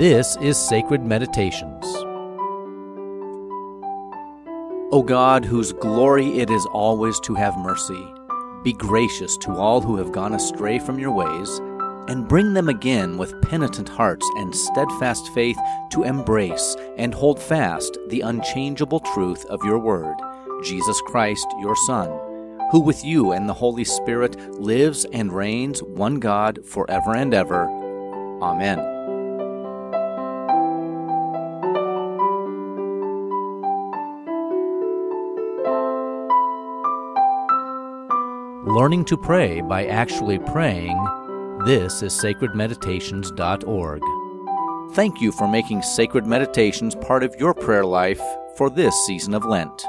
This is Sacred Meditations. O God, whose glory it is always to have mercy, be gracious to all who have gone astray from your ways, and bring them again with penitent hearts and steadfast faith to embrace and hold fast the unchangeable truth of your word, Jesus Christ, your Son, who with you and the Holy Spirit lives and reigns one God forever and ever. Amen. Learning to pray by actually praying. This is sacredmeditations.org. Thank you for making Sacred Meditations part of your prayer life for this season of Lent.